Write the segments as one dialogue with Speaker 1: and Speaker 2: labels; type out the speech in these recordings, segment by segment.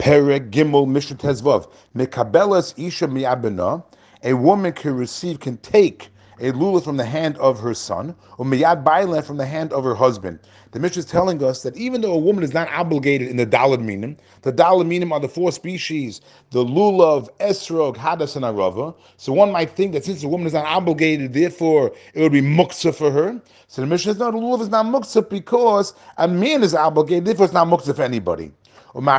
Speaker 1: Perek Gimel Mishnah Tezvav. Mekabelas Isha Miyabena. A woman can receive, can take a lulav from the hand of her son, or miyad bailan from the hand of her husband. The Mishnah is telling us that even though a woman is not obligated in the daled minim, the daled minim are the four species, the lulav, esrog, hadas, and arava. So one might think that since a woman is not obligated, therefore it would be muktza for her. So the Mishnah says, no, the lulav is not muktza because a man is obligated, therefore it's not muktza for anybody. If the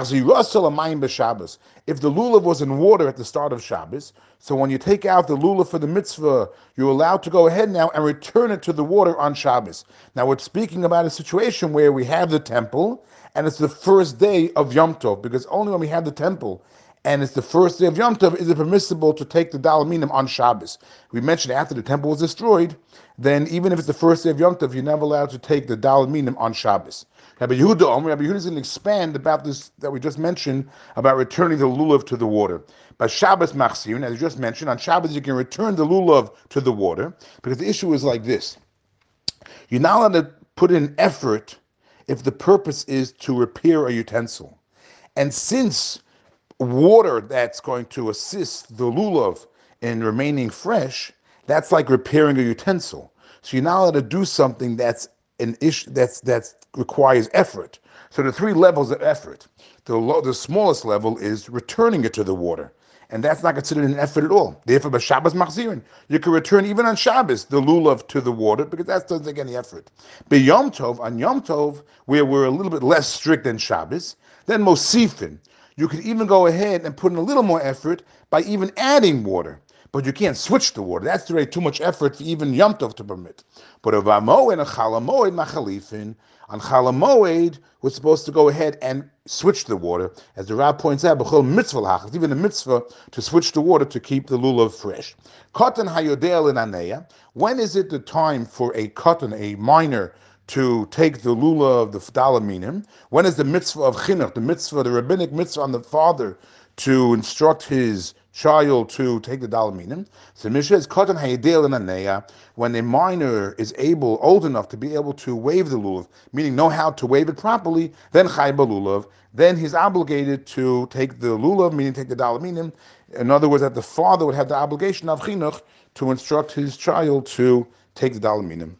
Speaker 1: lulav was in water at the start of Shabbos, so when you take out the lulav for the mitzvah, you're allowed to go ahead now and return it to the water on Shabbos. Now we're speaking about a situation where we have the temple and it's the first day of Yom Tov, because only when we have the temple and it's the first day of Yom Tov, is it permissible to take the dalaminim on Shabbos? We mentioned after the temple was destroyed, then even if it's the first day of Yom Tov, you're never allowed to take the dalaminim on Shabbos. Rabbi Yehuda, Rabbi Yehuda is going to expand about this that we just mentioned about returning the lulav to the water. But Shabbos machzir, as you just mentioned, on Shabbos you can return the lulav to the water because the issue is like this: you're not allowed to put in effort if the purpose is to repair a utensil, and since water that's going to assist the lulav in remaining fresh, that's like repairing a utensil. So you're not allowed to do something that's an issue that's that requires effort. So the three levels of effort. The the smallest level is returning it to the water, and that's not considered an effort at all. Therefore, by Shabbos machzirin, you can return even on Shabbos the lulav to the water because that doesn't take any effort. But Yom Tov on Yom Tov, where we're a little bit less strict than Shabbos, then Mosifin, you could even go ahead and put in a little more effort by even adding water but you can't switch the water. That's already too much effort for even Yom Tov to permit. But a Vamo and a Chol Hamoed Machalifin, on Chol Hamoed, we're supposed to go ahead and switch the water. As the Rab points out, B'chol mitzvah even a mitzvah to switch the water to keep the lulav fresh. Katan hayodel in aneya. When is it the time for a katan, a minor, to take the lulav, of the dalaminim? When is the mitzvah of chinuch, the mitzvah, the rabbinic mitzvah on the father to instruct his child to take the dalaminim. So Mishnah is katan hayedel in aneya when a minor is able, old enough to be able to wave the lulav, meaning know how to wave it properly, then chayba lulav. Then he's obligated to take the lulav, meaning take the dalaminim. In other words, that the father would have the obligation of chinuch to instruct his child to take the dalaminim.